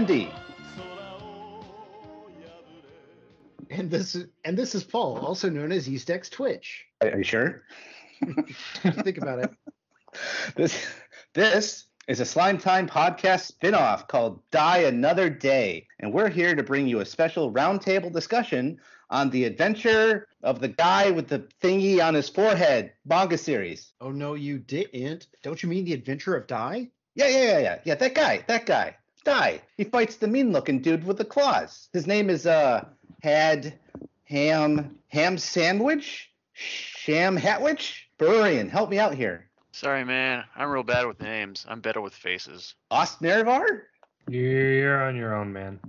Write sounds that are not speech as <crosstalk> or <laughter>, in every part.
everyone. This is Pendy. And this is and this is Paul, also known as EastX Twitch. Are you sure? <laughs> Think about it. This this is a Slime Time podcast spinoff called Die Another Day, and we're here to bring you a special roundtable discussion on the adventure of the guy with the thingy on his forehead manga series. Oh no, you didn't. Don't you mean the Adventure of Dai? Yeah, yeah, yeah, yeah. Yeah, that guy, that guy. Dai. He fights the mean looking dude with the claws. His name is uh Had Ham Ham Sandwich? Sham Hatwich? Burrian, help me out here. Sorry, man. I'm real bad with names. I'm better with faces. Ostnervar? You're on your own, man.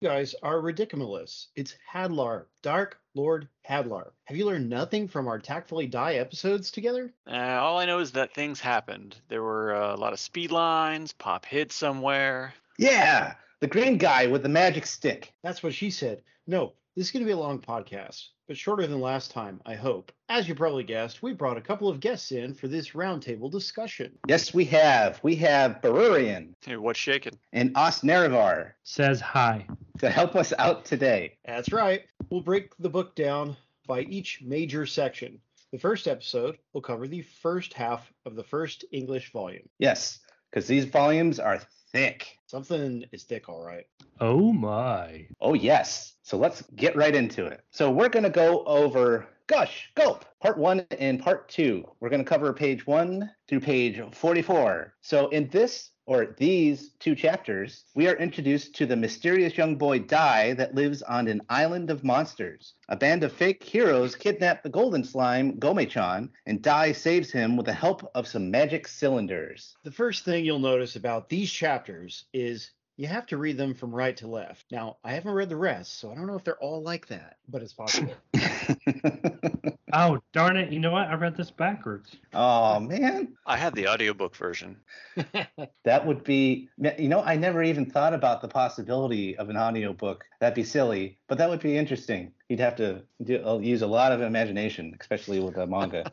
You guys are ridiculous. It's Hadlar, Dark Lord Hadlar. Have you learned nothing from our Tactfully Die episodes together? Uh, all I know is that things happened. There were uh, a lot of speed lines. Pop hid somewhere. Yeah, the green guy with the magic stick. That's what she said. No, this is going to be a long podcast, but shorter than last time, I hope. As you probably guessed, we brought a couple of guests in for this roundtable discussion. Yes, we have. We have Berurian Hey, what's shaking? and Ostnervar Says hi. to help us out today. That's right. We'll break the book down by each major section. The first episode will cover the first half of the first English volume. Yes, because these volumes are thick. Something is thick, all right. Oh my. Oh, yes. So let's get right into it. So we're going to go over Gush, Gulp, part one and part two. We're going to cover page one through page 44. So in this or these two chapters, we are introduced to the mysterious young boy Dai that lives on an island of monsters. A band of fake heroes kidnap the golden slime, Gomechan, and Dai saves him with the help of some magic cylinders. The first thing you'll notice about these chapters is you have to read them from right to left. Now, I haven't read the rest, so I don't know if they're all like that, but it's possible. <laughs> <laughs> Oh, darn it. You know what? I read this backwards. oh, man. I had the audiobook version. <laughs> That would be, you know, I never even thought about the possibility of an audiobook. That'd be silly, but that would be interesting. You'd have to do, uh, use a lot of imagination, especially with a manga.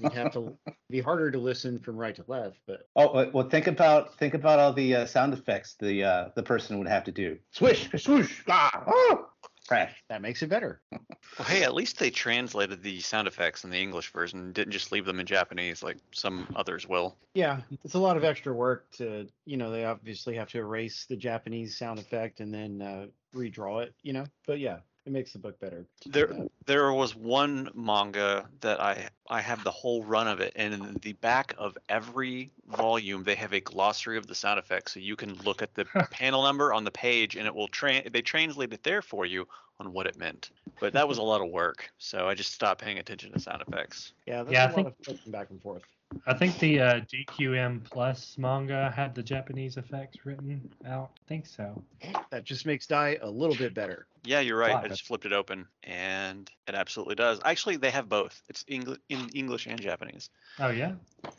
You'd have to be harder to listen from right to left, but oh, uh, well, think about think about all the uh, sound effects the uh, the person would have to do. Swish, swoosh, ah, oh, crash. that makes it better. Well, hey, at least they translated the sound effects in the English version didn't just leave them in Japanese like some others will. Yeah, it's a lot of extra work to, you know, they obviously have to erase the Japanese sound effect and then uh, redraw it, you know. But yeah, it makes the book better. There, there was one manga that I I have the whole run of it, and in the back of every volume they have a glossary of the sound effects, so you can look at the <laughs> panel number on the page, and it will train. They translate it there for you on what it meant. But that was a lot of work, so I just stopped paying attention to sound effects. Yeah, there's Yeah, I a lot think- of flipping back and forth. I think the uh, DQM Plus manga had the Japanese effects written out. I think so. That just makes Dai a little bit better. Yeah, you're right. I just flipped it open, and it absolutely does. Actually, they have both. It's English in English and Japanese. Oh, yeah?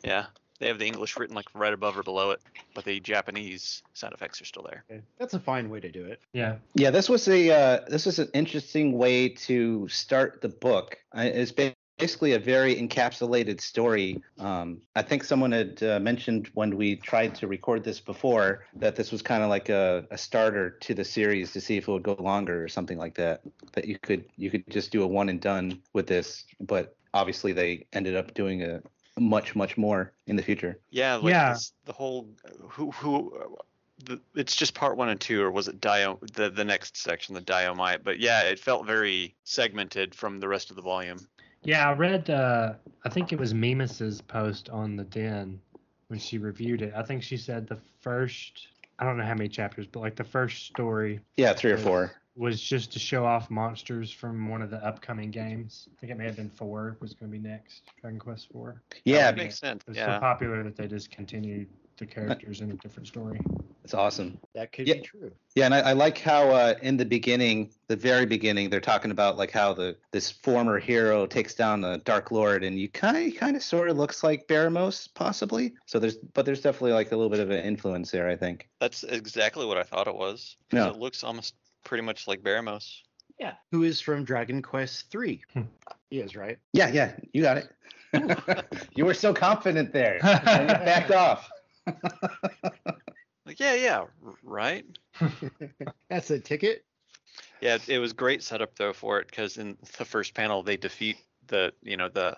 Yeah, they have the English written like right above or below it, but the Japanese sound effects are still there. Okay. That's a fine way to do it. Yeah. Yeah, this was a uh, this was an interesting way to start the book. It's ba- basically a very encapsulated story. Um, I think someone had uh, mentioned when we tried to record this before that this was kind of like a, a starter to the series to see if it would go longer or something like that. That you could you could just do a one and done with this, but obviously they ended up doing a much much more in the future. Yeah, like Yeah. This, the whole who who. uh, it's just part one and two, or was it Dio the the next section, the Diomite? But yeah, it felt very segmented from the rest of the volume. Yeah, I read, uh, I think it was Mimas's post on the Den when she reviewed it. I think she said the first, I don't know how many chapters, but like the first story Yeah, three or Yeah. four. was just to show off monsters from one of the upcoming games. I think it may have been four was going to be next, Dragon Quest Four. Yeah, that makes sense. It was Yeah, so popular that they just continued the characters in a different story. it's awesome. That could Yeah. be true. Yeah, and I, I like how uh, in the beginning, the very beginning, they're talking about like how the this former hero takes down the Dark Lord, and you kind of kind of sort of looks like Baramos, possibly. So there's, but there's definitely like a little bit of an influence there, I think. that's exactly what I thought it was. Yeah. It looks almost pretty much like Baramos. Yeah. Who is from Dragon Quest Three? Hmm. he is, right? Yeah, yeah, you got it. <laughs> you were so confident there, <laughs> and you backed off. Like, yeah, yeah, right. <laughs> That's a ticket. Yeah, it- was great setup though for it because in the first panel they defeat the you know the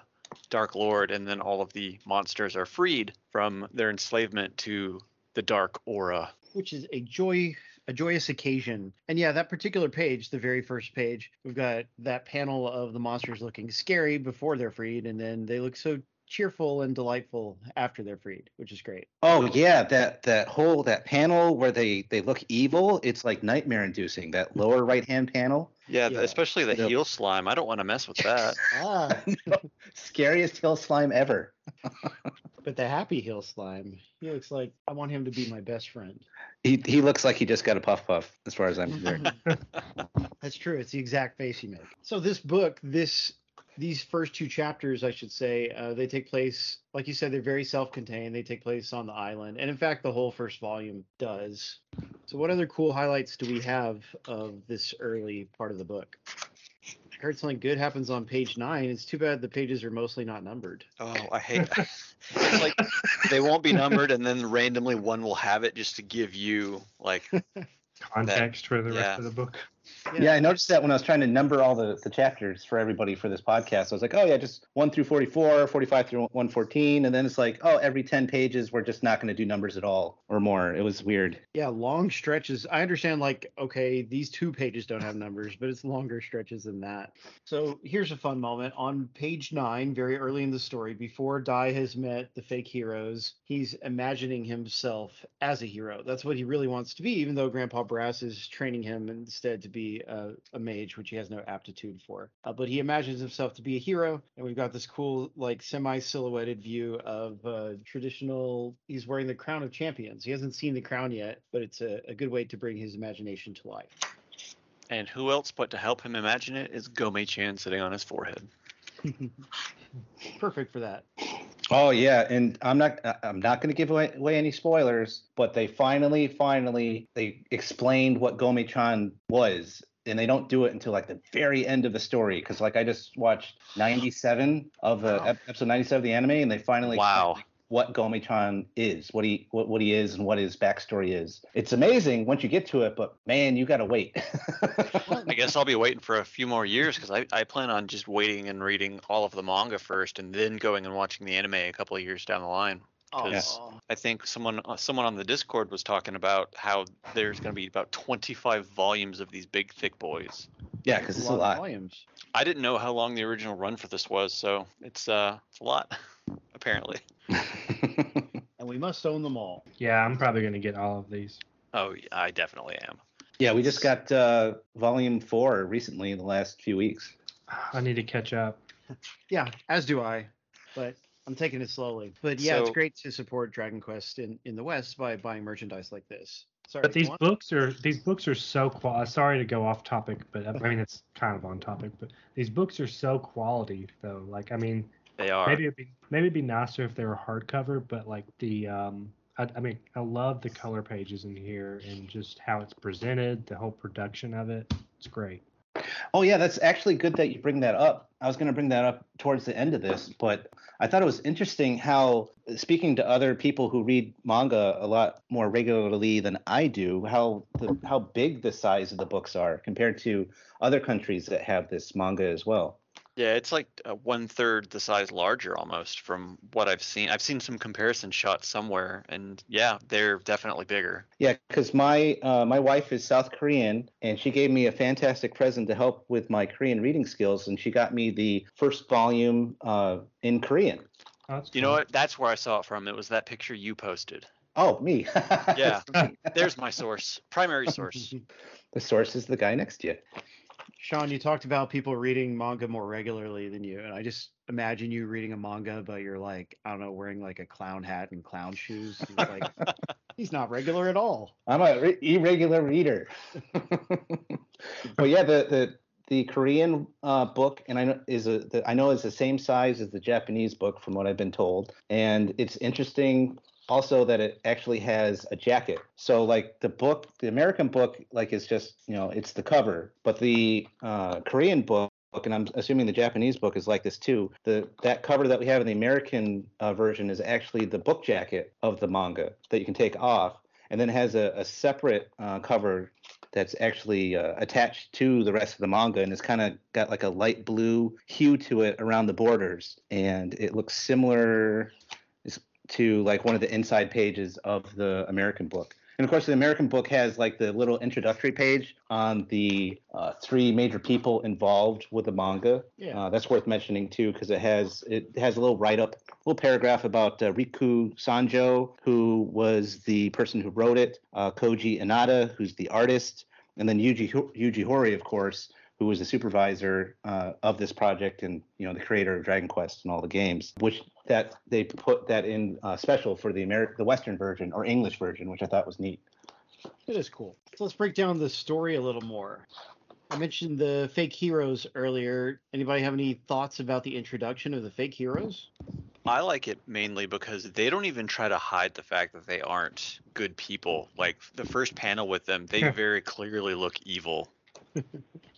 Dark Lord and then all of the monsters are freed from their enslavement to the Dark Aura. which is a joy a joyous occasion and yeah that particular page the very first page we've got that panel of the monsters looking scary before they're freed and then they look so cheerful and delightful after they're freed which is great Oh yeah, that that whole that panel where they they look evil, it's like nightmare inducing. That lower right hand panel. Yeah, Yeah. especially the Yep. healslime. I don't want to mess with that. <laughs> ah <laughs> Scariest healslime ever. <laughs> but the happy healslime he looks like i want him to be my best friend He he looks like he just got a puff puff, as far as I'm concerned. That's true. It's the exact face he make. So this book, this these first two chapters, I should say, uh, they take place, like you said, they're very self-contained. They take place on the island, and in fact, the whole first volume does. So, what other cool highlights do we have of this early part of the book? I heard something good happens on page nine. It's too bad the pages are mostly not numbered. Oh, I hate. <laughs> it's like they won't be numbered, and then randomly one will have it just to give you like <laughs> Context for the yeah. rest of the book. Yeah, I noticed that when I was trying to number all the, the chapters for everybody for this podcast. I was like, oh, yeah, just 1 through 44, 45 through 114. And then it's like, oh, every 10 pages, we're just not going to do numbers at all or more. It was weird. Yeah, long stretches. I understand, like, okay, these two pages don't have numbers, but it's longer stretches than that. So here's a fun moment. On page nine, very early in the story, before Dai has met the fake heroes, he's imagining himself as a hero. That's what he really wants to be, even though Grandpa Brass is training him instead to be a, a mage, which he has no aptitude for. Uh, but he imagines himself to be a hero, and we've got this cool, like, semi silhouetted view of uh, traditional. He's wearing the crown of champions. He hasn't seen the crown yet, but it's a, a good way to bring his imagination to life. And who else but to help him imagine it is Gome Chan sitting on his forehead. <laughs> Perfect for that. Oh yeah, and I'm not I- I'm not going to give away, away any spoilers, but they finally finally they explained what Gome-chan was, and they don't do it until like the very end of the story because like I just watched 97 of the Wow. episode 97 of the anime, and they finally Wow. Explained what Gome-chan is, what he what, what he is, and what his backstory is. It's amazing once you get to it, but man, you got to wait. <laughs> I guess I'll be waiting for a few more years because I, I plan on just waiting and reading all of the manga first and then going and watching the anime a couple of years down the line. Oh, Yes. I think someone uh, someone on the Discord was talking about how there's going to be about 25 volumes of these big thick boys. yeah, because it's a of lot. volumes. I didn't know how long the original run for this was, so it's uh it's a lot <laughs> apparently. <laughs> And we must own them all. Yeah, I'm probably gonna get all of these. Oh, yeah, I definitely am. yeah, we just got uh, volume four recently in the last few weeks. I need to catch up. <laughs> Yeah, as do I. But I'm taking it slowly. But yeah, it's great to support Dragon Quest in, in the West by buying merchandise like this. Sorry, But these books are these books are so qual. Sorry to go off topic, but I mean it's kind of on topic. But these books are so quality though. Like I mean, They are. maybe it'd be maybe it'd be nicer if they were hardcover, but like the um, I, I mean I love the color pages in here and just how it's presented, the whole production of it. It's great. Oh yeah, that's actually good that you bring that up. I was going to bring that up towards the end of this, but I thought it was interesting how speaking to other people who read manga a lot more regularly than I do, how the, how big the size of the books are compared to other countries that have this manga as well. Yeah, it's like uh, one third the size larger almost from what I've seen. I've seen some comparison shots somewhere, and yeah, they're definitely bigger. Yeah, because my uh, my wife is South Korean, and she gave me a fantastic present to help with my Korean reading skills, and she got me the first volume uh, in Korean. Oh, that's You know what? That's where I saw it from. It was that picture you posted. Oh, me. <laughs> Yeah. There's my source, primary source. <laughs> the source is the guy next to you. Sean, you talked about people reading manga more regularly than you, and I just imagine you reading a manga, but you're like, I don't know, wearing like a clown hat and clown shoes. He's like, <laughs> he's not regular at all. I'm a re- irregular reader. <laughs> but yeah, the the the Korean uh, book, and I know is a the, I know is the same size as the Japanese book, from what I've been told, and it's interesting also that it actually has a jacket. So like the book, the American book, like is just you know it's the cover, but the uh, Korean book. And I'm assuming the Japanese book is like this too. The that cover that we have in the American uh, version is actually the book jacket of the manga that you can take off, and then has a, a separate uh, cover that's actually uh, attached to the rest of the manga and it's kind of got like a light blue hue to it around the borders and it looks similar to like one of the inside pages of the American book. And of course, the American book has like the little introductory page on the uh, three major people involved with the manga. Yeah. Uh, that's worth mentioning too, because it has it has a little write up, little paragraph about uh, Riku Sanjo, who was the person who wrote it, uh, Koji Inada, who's the artist, and then Yuji Yuji Horii, of course, who was the supervisor uh, of this project and you know the creator of Dragon Quest and all the games, which that they put that in uh, special for the American, the Western version or English version, which I thought was neat. It is cool. So let's break down the story a little more. I mentioned the fake heroes earlier. Anybody have any thoughts about the introduction of the fake heroes? I like it mainly because they don't even try to hide the fact that they aren't good people. Like the first panel with them, they <laughs> very clearly look evil. <laughs>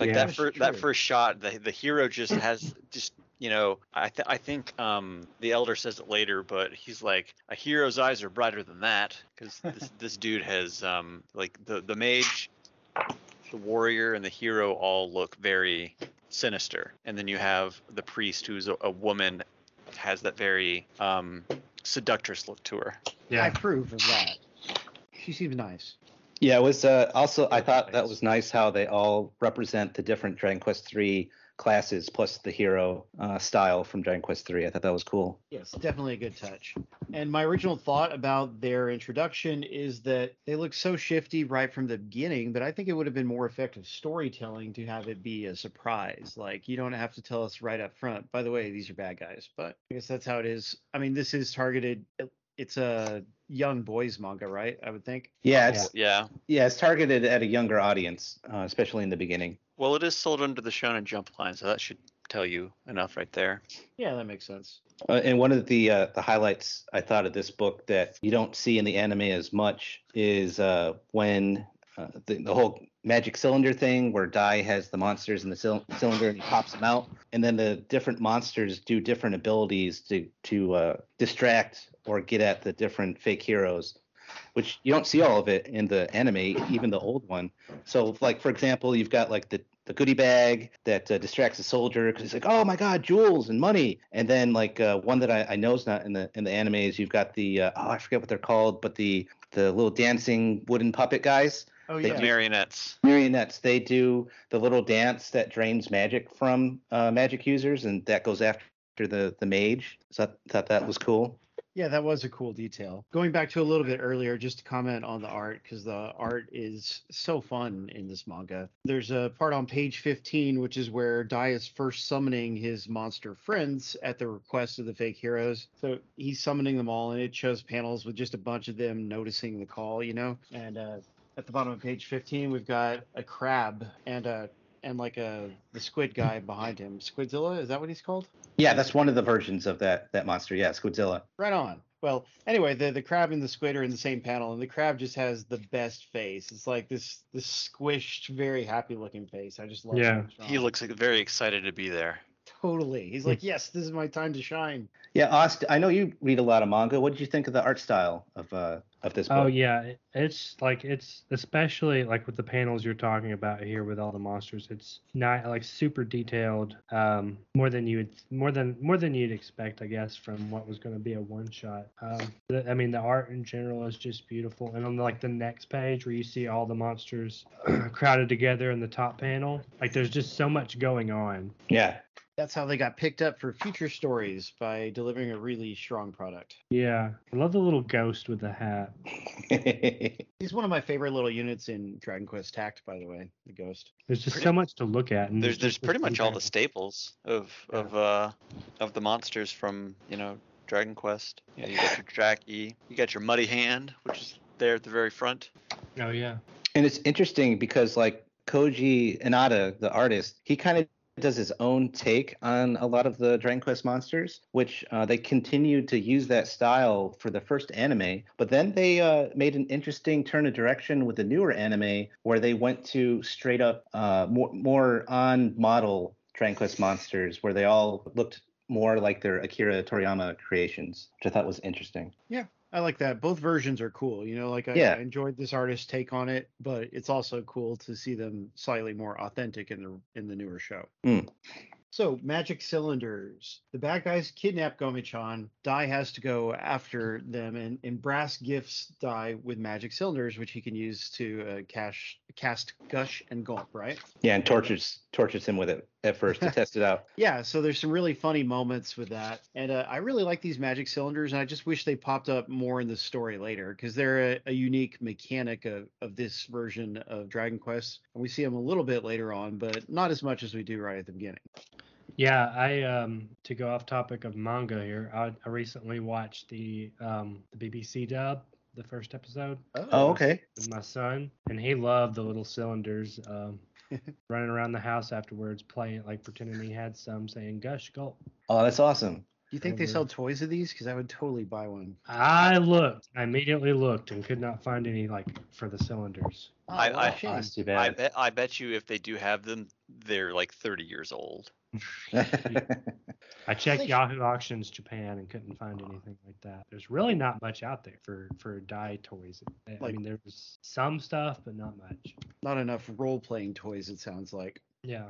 Like Yeah. that first that first shot, the the hero just has <laughs> just you know I th- I think um the elder says it later, but he's like a hero's eyes are brighter than that because this <laughs> this dude has um like the the mage, the warrior, and the hero all look very sinister, and then you have the priest who's a, a woman has that very um seductress look to her. Yeah, I approve of that. She seems nice. Yeah, it was uh, also I thought that was nice how they all represent the different Dragon Quest three classes plus the hero uh, style from Dragon Quest three. I thought that was cool. Yes, definitely a good touch. And my original thought about their introduction is that they look so shifty right from the beginning, but I think it would have been more effective storytelling to have it be a surprise. Like, you don't have to tell us right up front, by the way, these are bad guys. But I guess that's how it is. I mean, this is targeted, it's a young boys manga, right? I would think. Yeah, it's Yeah. yeah, it's targeted at a younger audience, uh, especially in the beginning. Well, it is sold under the Shonen Jump line, so that should tell you enough right there. Yeah, that makes sense. Uh, and one of the uh, the highlights I thought of this book that you don't see in the anime as much is uh, when uh, the, the whole magic cylinder thing, where Dai has the monsters in the cyl- cylinder and he pops them out, and then the different monsters do different abilities to to uh, distract or get at the different fake heroes. Which you don't see all of it in the anime, even the old one. So, like for example, you've got like the the goodie bag that uh, distracts the soldier because he's like, oh my god, jewels and money. And then like uh, one that I, I know is not in the in the anime is you've got the uh, oh I forget what they're called, but the the little dancing wooden puppet guys, Oh, They yeah. The marionettes. marionettes. They do the little dance that drains magic from uh, magic users, and that goes after the the mage. So I thought that was cool. Yeah, that was a cool detail. Going back to a little bit earlier, just to comment on the art, because the art is so fun in this manga. There's a part on page 15, which is where Dai is first summoning his monster friends at the request of the fake heroes. So he's summoning them all, and it shows panels with just a bunch of them noticing the call, you know? And uh, at the bottom of page 15, we've got a crab and a and like a the squid guy behind him. Squidzilla, is that what he's called? Yeah, that's one of the versions of that that monster. Yeah, Squidzilla. Right on. Well, anyway, the the crab and the squid are in the same panel, and the crab just has the best face. It's like this this squished, very happy looking face. I just love Yeah. it. He looks like very excited to be there. totally. He's like, yes, this is my time to shine. Yeah, Austin. I know you read a lot of manga. What did you think of the art style of uh of this book? Oh yeah, it's like it's especially like with the panels you're talking about here with all the monsters. It's not like super detailed, um, more than you would, more than more than you'd expect, I guess, from what was going to be a one shot. Um, the, I mean, the art in general is just beautiful. And on like the next page where you see all the monsters <clears throat> crowded together in the top panel, like there's just so much going on. Yeah. That's how they got picked up for future stories by delivering a really strong product. Yeah, I love the little ghost with the hat. <laughs> He's one of my favorite little units in Dragon Quest Tact, by the way, the Ghost. There's just so much to look at. And There's there's pretty much all the staples of of uh of the monsters from you know Dragon Quest. You, know, you got your Jackie, you got your Muddy Hand, which is there at the very front. Oh yeah. And it's interesting because like Koji Inada, the artist, he kind of does his own take on a lot of the Dragon Quest monsters, which uh, they continued to use that style for the first anime. But then they uh, made an interesting turn of direction with the newer anime, where they went to straight up uh, more more on model Dragon Quest monsters, where they all looked more like their Akira Toriyama creations, which I thought was interesting. I I like that. Both versions are cool. You know, like I, Yeah. I enjoyed this artist's take on it, but it's also cool to see them slightly more authentic in the in the newer show. Mm. So magic cylinders. The bad guys kidnap Gomichan. Dai has to go after them, and, and Brass gifts Dai with magic cylinders, which he can use to uh, cash, cast Gush and Gulp. Right? Yeah, and tortures tortures him with it at first to <laughs> test it out. Yeah, so there's some really funny moments with that, and uh, I really like these magic cylinders, and I just wish they popped up more in the story later because they're a, a unique mechanic of, of this version of Dragon Quest, and we see them a little bit later on, but not as much as we do right at the beginning. Yeah, I um to go off topic of manga here. I, I recently watched the um the BBC dub, the first episode Oh, okay. with my son, and he loved the little cylinders. Um, <laughs> running around the house afterwards, playing like pretending he had some, saying "gush gulp." Oh, that's awesome. Do you think they sell toys of these? Because I would totally buy one. I looked, I immediately looked and could not find any like for the cylinders. Oh, I- what a I- shame. that's too I bet I bet you if they do have them, they're like 30 years old. <laughs> <laughs> I checked Yahoo Auctions Japan and couldn't find anything like that. There's really not much out there for for Dai toys. I- I mean, there's some stuff, but not much. Not enough role playing toys, it sounds like. Yeah.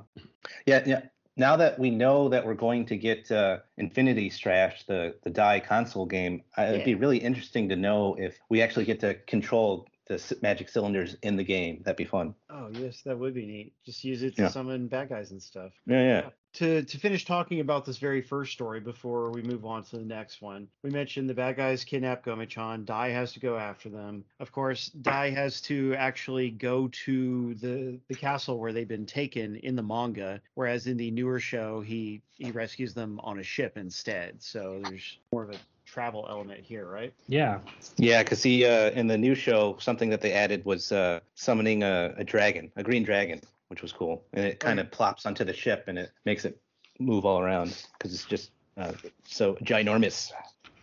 yeah, yeah. Now that we know that we're going to get uh, Infinity Strash, the the Dai console game, I, it'd be really interesting to know if we actually get to control the magic cylinders in the game. That'd be fun. Oh yes, that would be neat. Just use it to Yeah. summon bad guys and stuff. Yeah, yeah. to to finish talking about this very first story before we move on to the next one, we mentioned the bad guys kidnap Gomichan. Dai has to go after them. Of course, Dai has to actually go to the the castle where they've been taken in the manga, whereas in the newer show, he he rescues them on a ship instead. So there's more of a travel element here, right? Yeah. Yeah, because he uh, in the new show, something that they added was uh, summoning a, a dragon, a green dragon, which was cool, and it kind of plops onto the ship and it makes it move all around because it's just uh, so ginormous.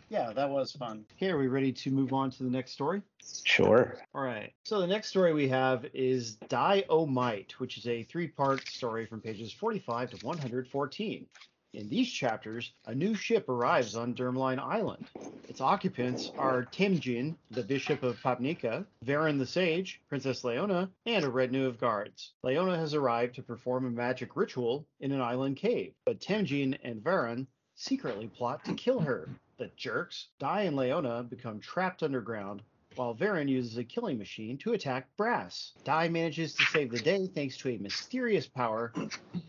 Yeah, that was fun. Okay, are we ready to move on to the next story? Sure. All right. So the next story we have is Die O Might, which is a three-part story from pages 45 to 114. In these chapters, a new ship arrives on Dermline Island. Its occupants are Timjin, the Bishop of Papnica, Varen the Sage, Princess Leona, and a retinue of guards. Leona has arrived to perform a magic ritual in an island cave, but Timjin and Varen secretly plot to kill her. The jerks, Dai and Leona become trapped underground while Varen uses a killing machine to attack Brass. Dai manages to save the day thanks to a mysterious power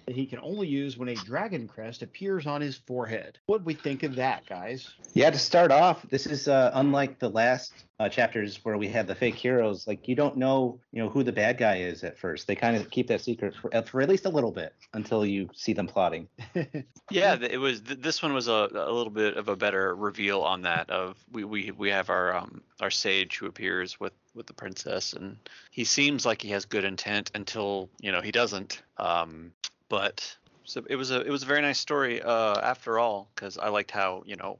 that he can only use when a dragon crest appears on his forehead. What do we think of that, guys? Yeah, to start off, this is uh, unlike the last uh, chapters where we had the fake heroes. Like you don't know, you know, who the bad guy is at first. They kind of keep that secret for, uh, for at least a little bit until you see them plotting. <laughs> Yeah, it was. Th- this one was a, a little bit of a better reveal on that. Of we we we have our um our sage who appears with with the princess, and he seems like he has good intent until you know he doesn't. Um, but so it was a it was a very nice story. Uh, after all, because I liked how you know.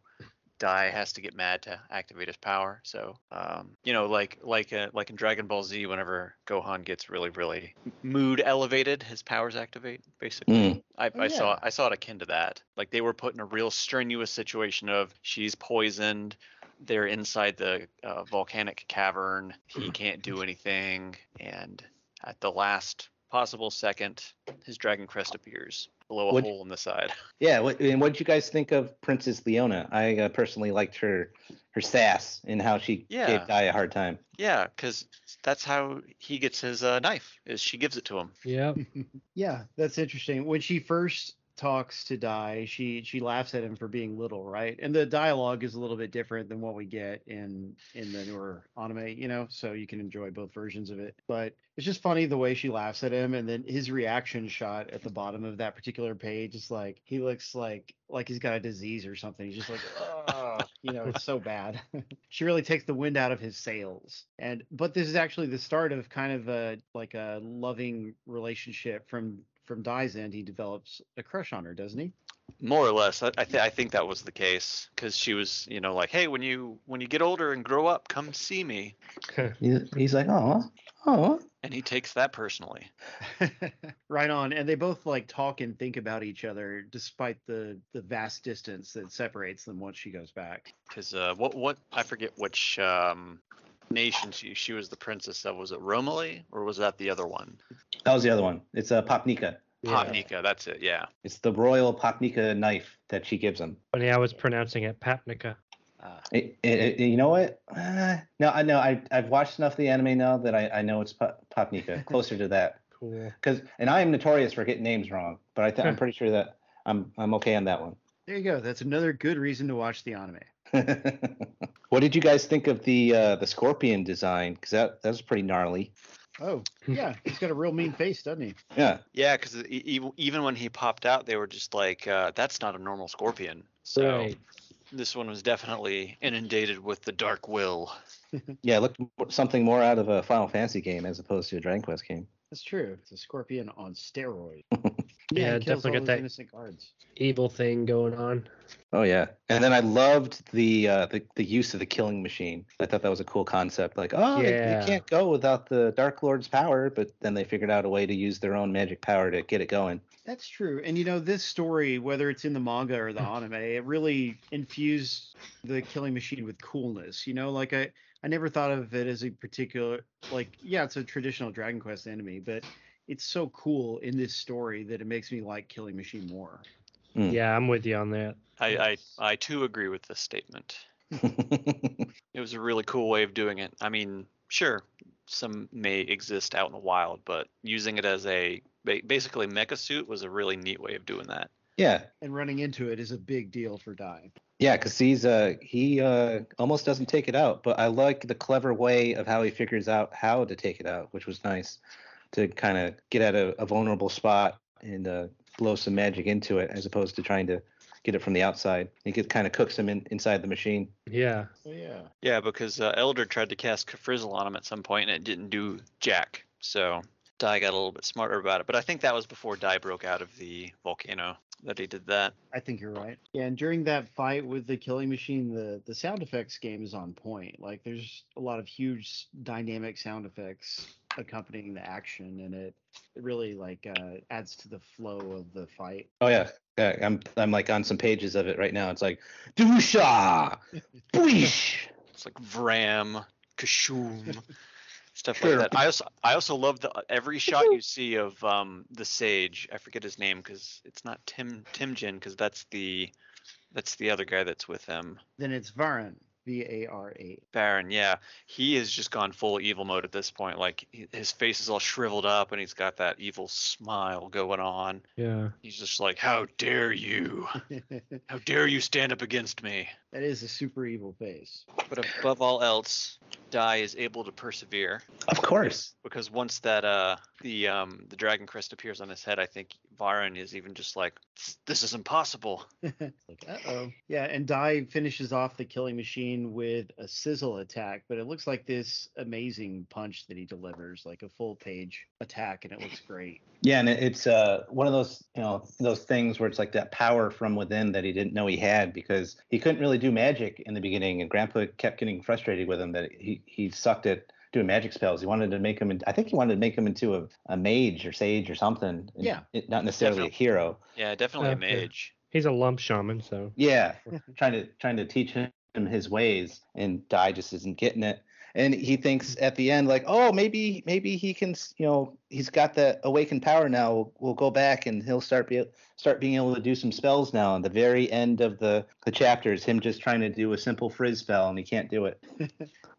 Dai has to get mad to activate his power. So, um, you know, like like uh, like in Dragon Ball Z, whenever Gohan gets really really mood elevated, his powers activate basically. Mm. I, Oh, I saw. I saw it akin to that. Like they were put in a real strenuous situation of she's poisoned, they're inside the uh, volcanic cavern, he can't do anything, and at the last possible second, his dragon crest appears below a Would- hole in the side. <laughs> Yeah, what, and what did you guys think of Princess Leona? I uh, personally liked her her sass and how she Yeah. gave Dai a hard time. yeah, because that's how he gets his uh, knife. Is she gives it to him. Yeah, <laughs> Yeah, that's interesting. When she first talks to Dai, she she laughs at him for being little, right? And the dialogue is a little bit different than what we get in in the newer anime, you know, so you can enjoy both versions of it. But it's just funny the way she laughs at him and then his reaction shot at the bottom of that particular page is like he looks like like he's got a disease or something. He's just like, oh, you know, it's so bad. <laughs> she really takes the wind out of his sails. And but this is actually the start of kind of a like a loving relationship from from Dai's end. He develops a crush on her, doesn't he? More or less, I I, th- I think that was the case because she was, you know, like, hey, when you when you get older and grow up, come see me. <laughs> He's like, oh, oh, And he takes that personally. <laughs> right on. And they both like talk and think about each other despite the the vast distance that separates them once she goes back. Because uh, what what I forget which um, nation she she was the princess of. Was it Romilly or was that the other one? That was the other one. It's a uh, Popnika. Yeah. Popnika, that's it. Yeah. It's the royal Popnika knife that she gives him. Funny, I was pronouncing it Papnica. Uh, It, it, it- you know what? Uh, <sighs> no, I know. I I've watched enough of the anime now that I, I know it's Pop, Popnika. <laughs> Closer to that. Cool. Because and I am notorious for getting names wrong, but I th- I'm <laughs> pretty sure that I'm I'm okay on that one. there you go. That's another good reason to watch the anime. <laughs> what did you guys think of the uh, the scorpion design? Because that that was pretty gnarly. Oh, yeah. He's got a real mean face, doesn't he? Yeah. Yeah, because even when he popped out, they were just like, uh, "That's not a normal scorpion." So Right. this one was definitely inundated with the dark will. <laughs> Yeah, it looked something more out of a Final Fantasy game as opposed to a Dragon Quest game. That's true. It's a scorpion on steroids. <laughs> Yeah, it kills definitely all got that- innocent guards. Evil thing going on. Oh yeah, and then I loved the uh, the the use of the killing machine. I thought that was a cool concept. Like, oh, you- Yeah. you can't go without the Dark Lord's power, but then they figured out a way to use their own magic power to get it going. That's true. And you know, this story, whether it's in the manga or the anime, it really infused the killing machine with coolness. You know, like I, I never thought of it as a particular like, yeah, it's a traditional Dragon Quest enemy, but it's so cool in this story that it makes me like Killing Machine more. Hmm. Yeah, I'm with you on that. I, I I too agree with this statement. <laughs> It was a really cool way of doing it. I mean, sure, some may exist out in the wild, but using it as a basically mecha suit was a really neat way of doing that. yeah, And running into it is a big deal for Dai. yeah, because he's uh he uh almost doesn't take it out, but I like the clever way of how he figures out how to take it out, which was nice to kind of get at a, a vulnerable spot and uh, blow some magic into it as opposed to trying to get it from the outside. It could kind of cooks him in, inside the machine. Yeah. Oh yeah. Yeah, because uh, Elder tried to cast Kafrizzle on him at some point and it didn't do jack. So Dai got a little bit smarter about it. But I think that was before Dai broke out of the volcano that he did that. I think you're right. Yeah, and during that fight with the killing machine, the the sound effects game is on point. Like there's a lot of huge dynamic sound effects accompanying the action, and it it really like uh, adds to the flow of the fight. Oh yeah, yeah. I'm I'm like on some pages of it right now. It's like Dusha, <laughs> Bwish. It's like Vram, Kashoom, <laughs> stuff Sure. like that. I also I also love the every shot you see of um the sage. I forget his name because it's not Tim Timjin because that's the that's the other guy that's with him. Then it's Varan, V A R A. Baron, yeah, he has just gone full evil mode at this point. Like his face is all shriveled up, and he's got that evil smile going on. Yeah. He's just like, "How dare you? <laughs> How dare you stand up against me?" that is a super evil face. But above all else, Dai is able to persevere Of course. because once that uh the um the dragon crest appears on his head, I think Varan is even just like, "This- "This is impossible." <laughs> like, uh oh. Yeah, and Dai finishes off the killing machine with a sizzle attack, but it looks like this amazing punch that he delivers, like a full page attack, and it looks great. Yeah, and it's uh one of those you know those things where it's like that power from within that he didn't know he had because he couldn't really do magic in the beginning, and Grandpa kept getting frustrated with him that he he sucked at doing magic spells. He wanted to make him. In, I think he wanted to make him into a, a mage or sage or something. and Yeah. it- not necessarily Definitely. a hero. Yeah, definitely a mage. He's a lump shaman, so Yeah, <laughs> trying to trying to teach him his ways, and Dai just isn't getting it. And he thinks at the end, like, oh, maybe maybe he can, you know, he's got the awakened power now. We'll, we'll go back and he'll start be start being able to do some spells now. And the very end of the the chapter is him just trying to do a simple frizz spell, and he can't do it. <laughs>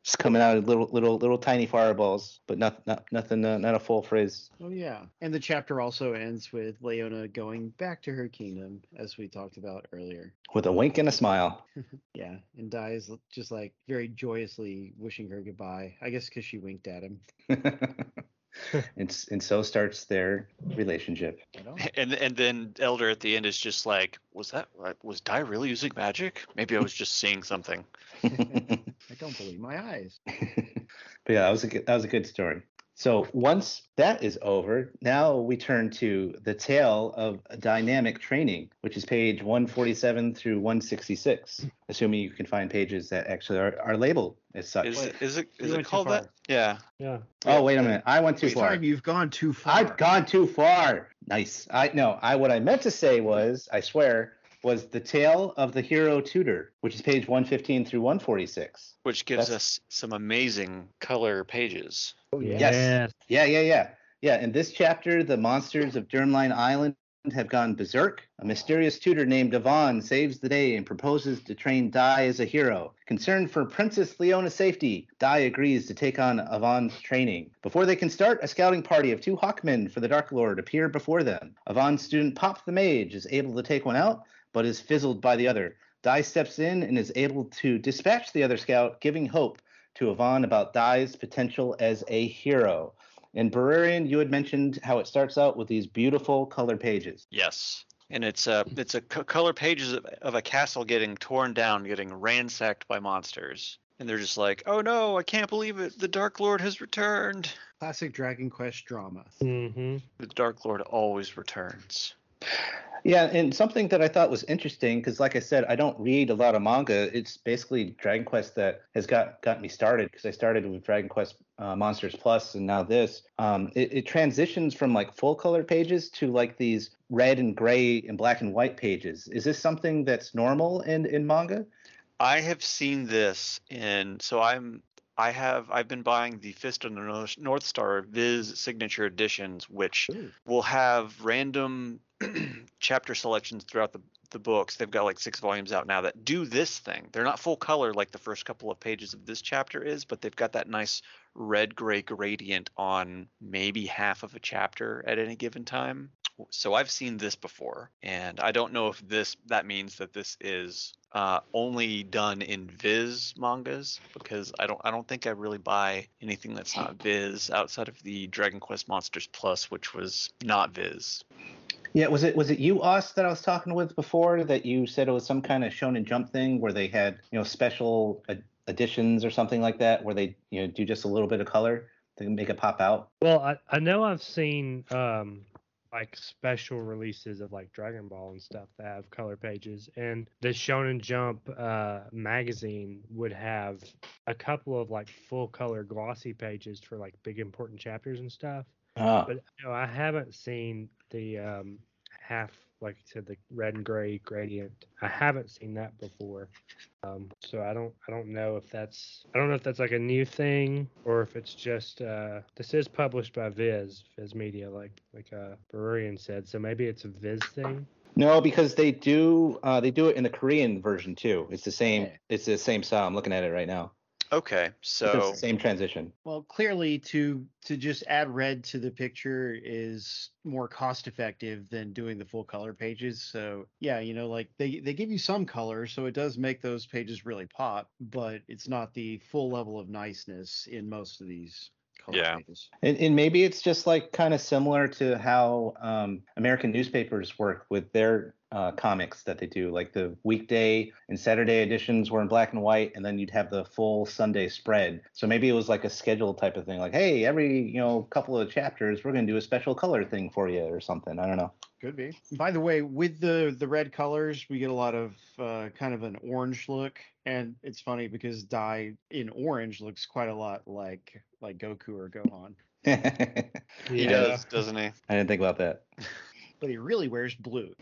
just coming out of little little little tiny fireballs, but not not nothing, uh, not a full frizz. Oh yeah. And the chapter also ends with Leona going back to her kingdom, as we talked about earlier. With a wink and a smile. <laughs> Yeah, and Dai is just like very joyously wishing her goodbye. I guess because she winked at him. <laughs> and and so starts their relationship. And and then Elder at the end is just like, "Was that was Dai really using magic? Maybe I was just seeing something." <laughs> I don't believe my eyes. <laughs> but yeah, that was a good, that was a good story. So once that is over, now we turn to the tale of dynamic training, which is page 147 through 166, assuming you can find pages that actually are, are labeled as such. Is, Wait, is it it called that? Yeah. Yeah. oh, wait a minute. I went too Wait, far. time, you've gone too far. I've gone too far. Nice. I no, I what I meant to say was, I swear, was the tale of the hero tutor, which is page 115 through 146. Which gives That's- us some amazing color pages. Oh, yeah. Yes. Yeah, yeah, yeah. Yeah, in this chapter, the monsters of Dermline Island have gone berserk. A mysterious tutor named Avan saves the day and proposes to train Dai as a hero. Concerned for Princess Leona's safety, Dai agrees to take on Avan's training. Before they can start, a scouting party of two Hawkmen for the Dark Lord appear before them. Avan's student Pop the Mage is able to take one out, but is fizzled by the other. Dai steps in and is able to dispatch the other scout, giving hope to Avan about Dai's potential as a hero. In Bererian, you had mentioned how it starts out with these beautiful color pages. Yes. And it's a it's a color pages of, of a castle getting torn down, getting ransacked by monsters. And they're just like, "Oh no, I can't believe it. The Dark Lord has returned." Classic Dragon Quest drama. Mm-hmm. The Dark Lord always returns. Yeah, and something that I thought was interesting because, like I said, I don't read a lot of manga. It's basically Dragon Quest that has got got me started because I started with Dragon Quest uh, Monsters Plus, and now this. Um, it, it transitions from like full color pages to like these red and gray and black and white pages. Is this something that's normal in in manga? I have seen this and so I'm I have I've been buying the Fist of the North- Star Viz signature editions, which Ooh. will have random <clears throat> chapter selections throughout the the books. They've got like six volumes out now that do this thing. They're not full color like the first couple of pages of this chapter is, but they've got that nice red gray gradient on maybe half of a chapter at any given time. So I've seen this before, and I don't know if this that means that this is uh, only done in Viz mangas because I don't I don't think I really buy anything that's not Viz outside of the Dragon Quest Monsters Plus, which was not Viz. Yeah, was it was it you Us that I was talking with before that you said it was some kind of Shonen Jump thing where they had you know special ed- editions or something like that where they you know do just a little bit of color to make it pop out. Well, I, I know I've seen um like special releases of like Dragon Ball and stuff that have color pages, and the Shonen Jump uh, magazine would have a couple of like full color glossy pages for like big important chapters and stuff. Ah. But you know, I haven't seen the um, half like you said, the red and gray gradient. I haven't seen that before. Um, so I don't I don't know if that's I don't know if that's like a new thing or if it's just uh, this is published by Viz Viz Media like like uh, Berurian said. So maybe it's a Viz thing. No, because they do uh, they do it in the Korean version too. It's the same it's the same style. I'm looking at it right now. Okay, It's so the same transition. Well, clearly to to just add red to the picture is more cost effective than doing the full color pages. So yeah, you know, like they they give you some color, so it does make those pages really pop, but it's not the full level of niceness in most of these color Yeah. pages. And, and maybe it's just like kind of similar to how um, American newspapers work with their uh, comics that they do. Like the weekday and Saturday editions were in black and white, and then you'd have the full Sunday spread. So maybe it was like a schedule type of thing. Like, hey, every you know couple of chapters, we're going to do a special color thing for you or something. I don't know. Could be. By the way, with the the red colors, we get a lot of uh, kind of an orange look, and it's funny because Dai in orange looks quite a lot like like Goku or Gohan, <laughs> he Yeah. does, doesn't he? I didn't think about that. <laughs> but he really wears blue.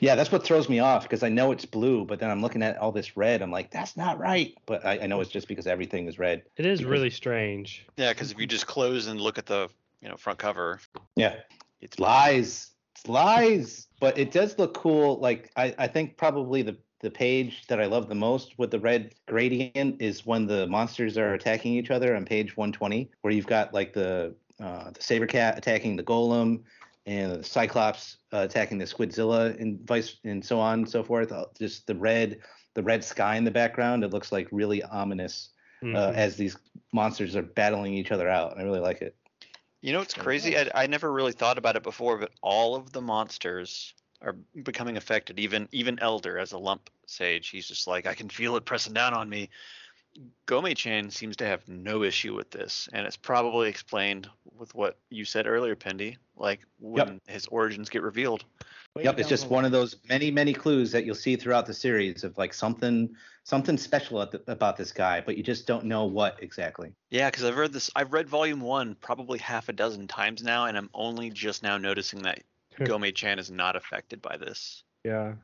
Yeah, that's what throws me off because I know it's blue, but then I'm looking at all this red. I'm like, that's not right. But I, I know it's just because everything is red. It is Because- really strange. Yeah, because if you just close and look at the you know front cover, Yeah, it's lies. It's lies. But it does look cool. Like I, I think probably the the page that I love the most with the red gradient is when the monsters are attacking each other on page 120, where you've got like the uh, the saber cat attacking the golem and the cyclops uh, attacking the squidzilla and vice and so on and so forth. Uh, Just the red the red sky in the background. It looks like really ominous uh, Mhm. as these monsters are battling each other out. I really like it. You know, it's crazy. I, I never really thought about it before, but all of the monsters are becoming affected. Even even Elder as a lump sage, he's just like, I can feel it pressing down on me. Gome Chan seems to have no issue with this, and it's probably explained with what you said earlier, Pindy, like when his origins get revealed. Way Yep, it's just one of those many, many clues that you'll see throughout the series of like something, something special at the, about this guy, but you just don't know what exactly. Yeah, because I've read this. I've read Volume One probably half a dozen times now, and I'm only just now noticing that Gome Chan is not affected by this. Yeah,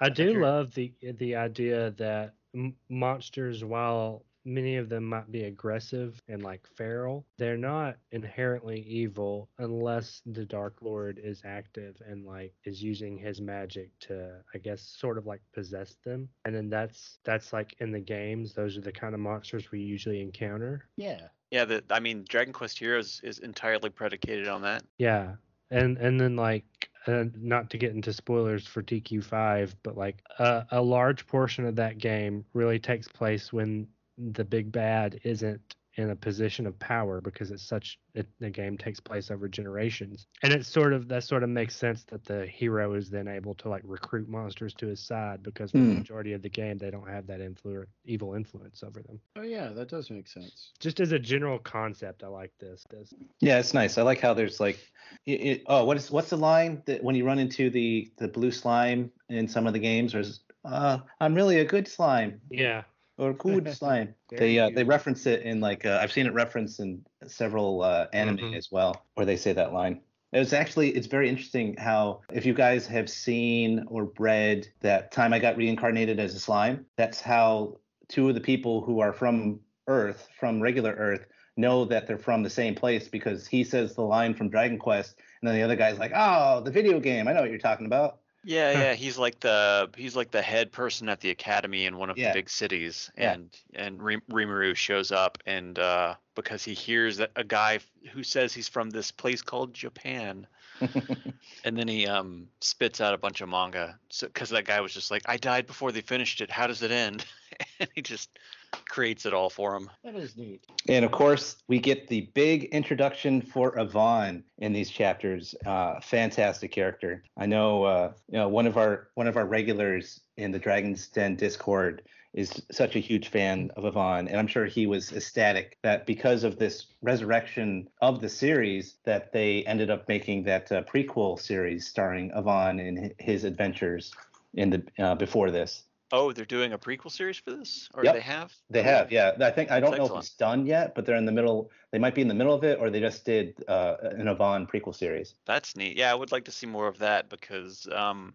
I <laughs> do love the the idea that m- monsters, while many of them might be aggressive and like feral, they're not inherently evil unless the Dark Lord is active and like is using his magic to, I guess, sort of like possess them. And then that's that's like in the games, those are the kind of monsters we usually encounter. Yeah. Yeah, the I mean, Dragon Quest Heroes is entirely predicated on that. Yeah, and and then like uh, not to get into spoilers for DQ5, but like a, a large portion of that game really takes place when the big bad isn't in a position of power because it's such it, the game takes place over generations and it's sort of that sort of makes sense that the hero is then able to like recruit monsters to his side because for the Hmm. majority of the game they don't have that influ- evil influence over them Oh yeah, that does make sense. just as a general concept i like this this Yeah, it's nice. I like how there's like, it, it, oh, what is what's the line that when you run into the the blue slime in some of the games? Or is, uh, I'm really a good slime yeah or good slime. <laughs> They uh, they reference it in like uh, I've seen it referenced in several uh, anime Mhm. as well, where they say that line. It's actually it's very interesting how if you guys have seen or read that time I got reincarnated as a slime, that's how two of the people who are from Earth, from regular Earth, know that they're from the same place because he says the line from Dragon Quest, and then the other guy's like, "Oh, the video game. I know what you're talking about." Yeah, yeah, he's like the he's like the head person at the academy in one of Yeah. the big cities, Yeah. and and Rim- Rimuru shows up, and uh, because he hears that a guy who says he's from this place called Japan, <laughs> and then he um spits out a bunch of manga, so because that guy was just like, I died before they finished it. How does it end? And <laughs> he just creates it all for him. That is neat. And of course, we get the big introduction for Avan in these chapters. Uh, fantastic character. I know, uh, you know, one of our one of our regulars in the Dragon's Den Discord is such a huge fan of Avan, and I'm sure he was ecstatic that because of this resurrection of the series, that they ended up making that uh, prequel series starring Avan and his adventures in the uh, before this. Oh, they're doing a prequel series for this, or Yep. they have? They have, yeah. I think I don't know excellent. if it's done yet, but they're in the middle. They might be in the middle of it, or they just did uh, an Avan prequel series. That's neat. Yeah, I would like to see more of that because um,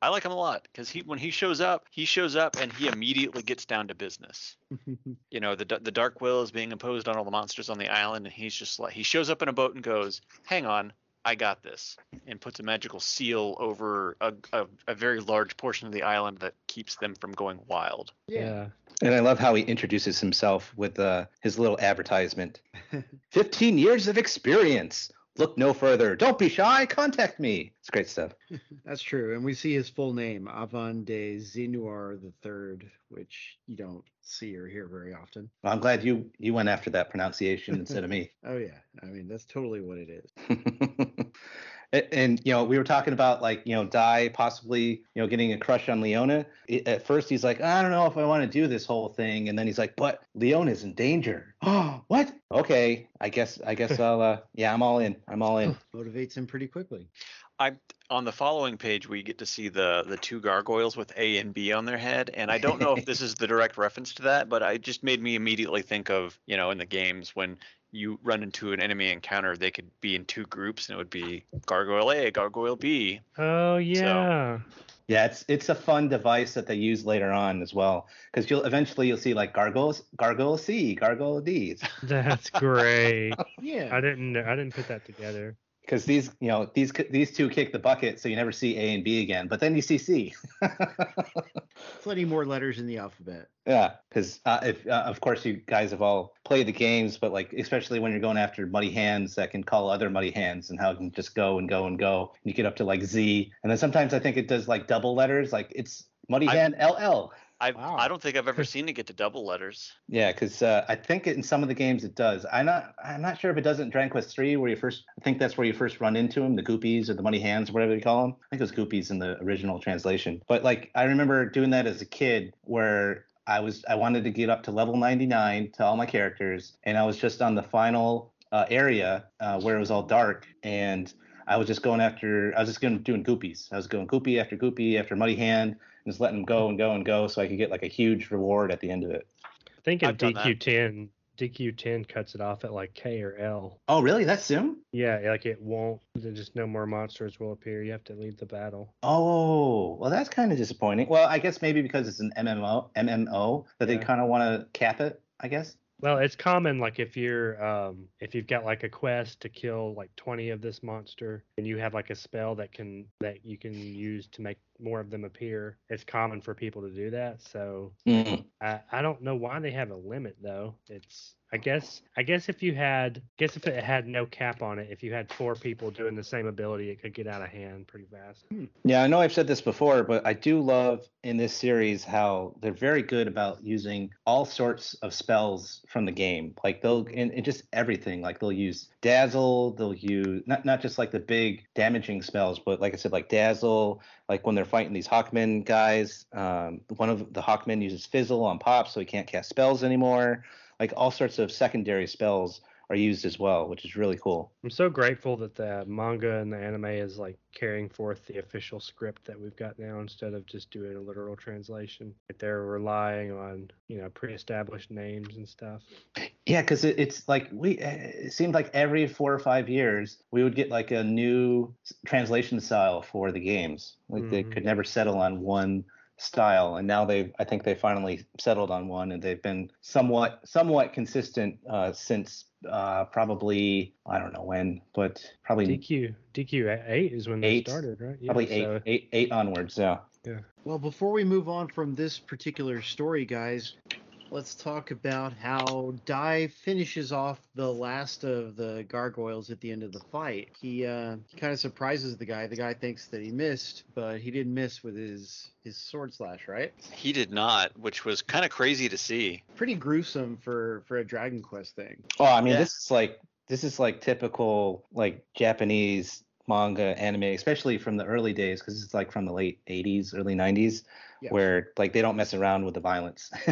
I like him a lot. Because he, when he shows up, he shows up and he immediately gets down to business. <laughs> You know, the the dark will is being imposed on all the monsters on the island, and he's just like he shows up in a boat and goes, "Hang on, I got this," and puts a magical seal over a, a, a very large portion of the island that keeps them from going wild. yeah And I love how he introduces himself with uh, his little advertisement. <laughs> 15 years of experience. Look no further. Don't be shy. Contact me. It's great stuff. <laughs> That's true. And we see his full name, Avan de Zinuar the Third, which you don't see or hear very often. Well, I'm glad you you went after that pronunciation instead of me. <laughs> Oh yeah. I mean, that's totally what it is. <laughs> and, and, you know we were talking about like you know Dai possibly you know getting a crush on Leona. I- At first he's like I don't know if I want to do this whole thing, and then he's like but Leona's in danger. Oh <gasps> what? Okay, I guess I guess <laughs> I'll uh yeah I'm all in. I'm all in. <laughs> Motivates him pretty quickly. I on the following page we get to see the the two gargoyles with A and B on their head, and I don't know if this <laughs> is the direct reference to that, but it just made me immediately think of you know in the games when you run into an enemy encounter, they could be in two groups, and it would be gargoyle A, gargoyle B. oh yeah Yeah, it's it's a fun device that they use later on as well because you'll eventually you'll see like gargoyles, gargoyle C, gargoyle D. that's great <laughs> Yeah. I didn't I didn't put that together. Because these you know these these two kick the bucket so you never see A and B again, but then you see C. Plenty more letters in the alphabet. yeah, because uh, if uh, of course you guys have all played the games, but like especially when you're going after muddy hands that can call other muddy hands and how it can just go and go and go. and You get up to like Z, and then sometimes I think it does like double letters, like it's muddy I- hand LL. I Wow. I don't think I've ever seen it get to double letters. Yeah, because uh, I think in some of the games it does. I'm not. I'm not sure if it doesn't in Dragon Quest Three, where you first. I think that's where you first run into him, the Goopies or the Money Hands, or whatever they call them. I think it was Goopies in the original translation. But like, I remember doing that as a kid, where I was I wanted to get up to level 99 to all my characters, and I was just on the final uh, area uh, where it was all dark, and I was just going after I was just going doing goopies. I was going goopy after goopy after muddy hand, and just letting them go and go and go, so I could get like a huge reward at the end of it. I think in I've done that. DQ10, DQ10 cuts it off at like K or L. Oh, really? That soon? Yeah, like it won't. there's Just no more monsters will appear. You have to leave the battle. Oh, well, that's kind of disappointing. Well, I guess maybe because it's an MMO, MMO that they kind of want to cap it. I guess. Well, it's common like if you're um if you've got like a quest to kill like 20 of this monster and you have like a spell that can that you can use to make more of them appear, it's common for people to do that. So Mm. I, I don't know why they have a limit though. It's I guess I guess if you had guess if it had no cap on it, if you had four people doing the same ability, it could get out of hand pretty fast. Yeah, I know I've said this before, but I do love in this series how they're very good about using all sorts of spells from the game. Like they'll and, and just everything. Like they'll use dazzle, they'll use not not just like the big damaging spells, but like I said, like dazzle. Like when they're fighting these Hawkmen guys, um, one of the Hawkmen uses fizzle on Pop, so he can't cast spells anymore. Like all sorts of secondary spells are used as well, which is really cool. I'm so grateful that the manga and the anime is like carrying forth the official script that we've got now instead of just doing a literal translation. Like they're relying on, you know, pre-established names and stuff. Yeah, because it, it's like we. It seemed like every four or five years we would get like a new translation style for the games. Like they Mhm. could never settle on one style, and now they. I think they finally settled on one, and they've been somewhat somewhat consistent uh, since uh, probably I don't know when, but probably DQ DQ eight is when Eight. they started, right? Yeah, probably eight, so- eight eight onwards. Yeah. Well, before we move on from this particular story, guys, let's talk about how Dai finishes off the last of the gargoyles at the end of the fight. He uh, kind of surprises the guy. The guy thinks that he missed, but he didn't miss with his his sword slash, right? He did not, which was kind of crazy to see. Pretty gruesome for for a Dragon Quest thing. Oh, I mean, Yeah. this is like this is like typical like Japanese manga anime, especially from the early days, because it's like from the late '80s, early '90s, Yeah. where like they don't mess around with the violence. <laughs>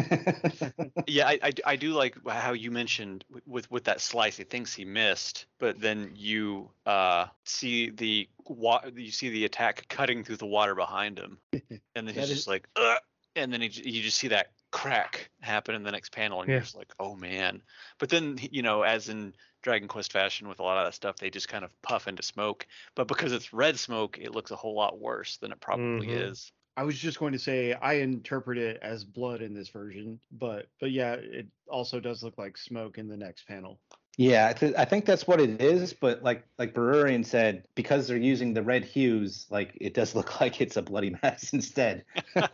Yeah, I, I, I do like how you mentioned with with that slice. He thinks he missed, but then you uh see the wa- you see the attack cutting through the water behind him, <laughs> and then That he's is- just like, Ugh! and then he, you just see that crack happen in the next panel, and Yeah. you're just like, oh man. But then you know, as in Dragon Quest fashion with a lot of that stuff, they just kind of puff into smoke. But because it's red smoke, it looks a whole lot worse than it probably Mhm. is. I was just going to say I interpret it as blood in this version, but but yeah, it also does look like smoke in the next panel. yeah, I, th- I think that's what it is. But like like Berurian said, because they're using the red hues, like it does <laughs> look like it's a bloody mess instead. <laughs>